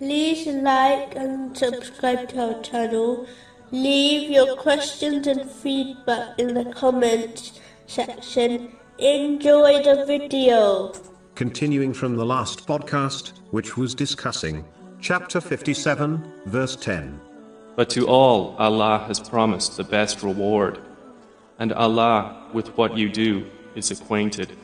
like and subscribe to our channel. Leave your questions and feedback in the comments section. Enjoy the video. Continuing from the last podcast, which was discussing chapter 57, verse 10. But to all Allah has promised the best reward, and Allah, with what you do, is acquainted.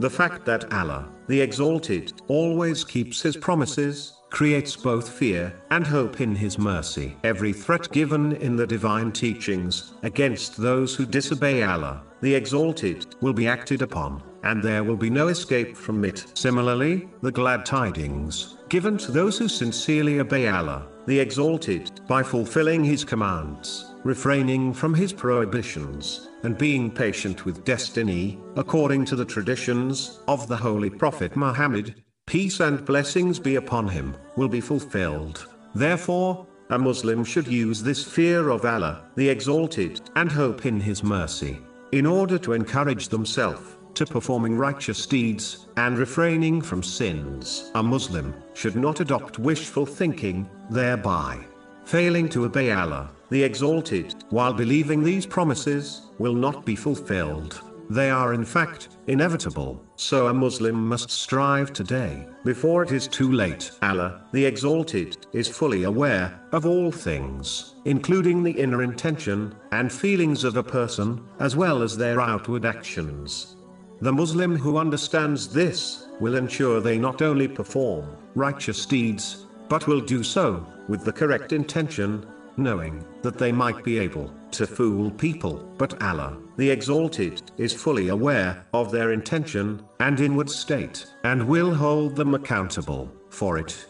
The fact that Allah, the Exalted, always keeps His promises, creates both fear and hope in His mercy. Every threat given in the divine teachings against those who disobey Allah, the Exalted, will be acted upon, and there will be no escape from it. Similarly, the glad tidings given to those who sincerely obey Allah, the Exalted, by fulfilling His commands, refraining from His prohibitions, and being patient with destiny, according to the traditions of the Holy Prophet Muhammad, peace and blessings be upon him, will be fulfilled. Therefore, a Muslim should use this fear of Allah, the Exalted, and hope in His mercy, in order to encourage themselves to performing righteous deeds and refraining from sins. A Muslim should not adopt wishful thinking, thereby failing to obey Allah, the Exalted, while believing these promises will not be fulfilled. They are in fact inevitable, so a Muslim must strive today, before it is too late. Allah, the Exalted, is fully aware of all things, including the inner intention and feelings of a person, as well as their outward actions. The Muslim who understands this will ensure they not only perform righteous deeds, but will do so with the correct intention, knowing that they might be able to fool people. But Allah, the Exalted, is fully aware of their intention and inward state, and will hold them accountable for it.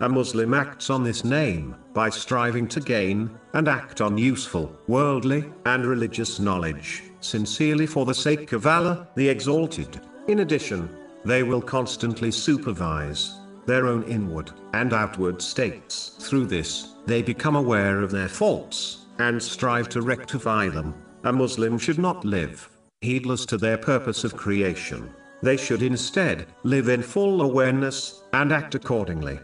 A Muslim acts on this name by striving to gain and act on useful, worldly, and religious knowledge, sincerely for the sake of Allah, the Exalted. In addition, they will constantly supervise their own inward and outward states. Through this, they become aware of their faults and strive to rectify them. A Muslim should not live heedless to their purpose of creation. They should instead live in full awareness and act accordingly.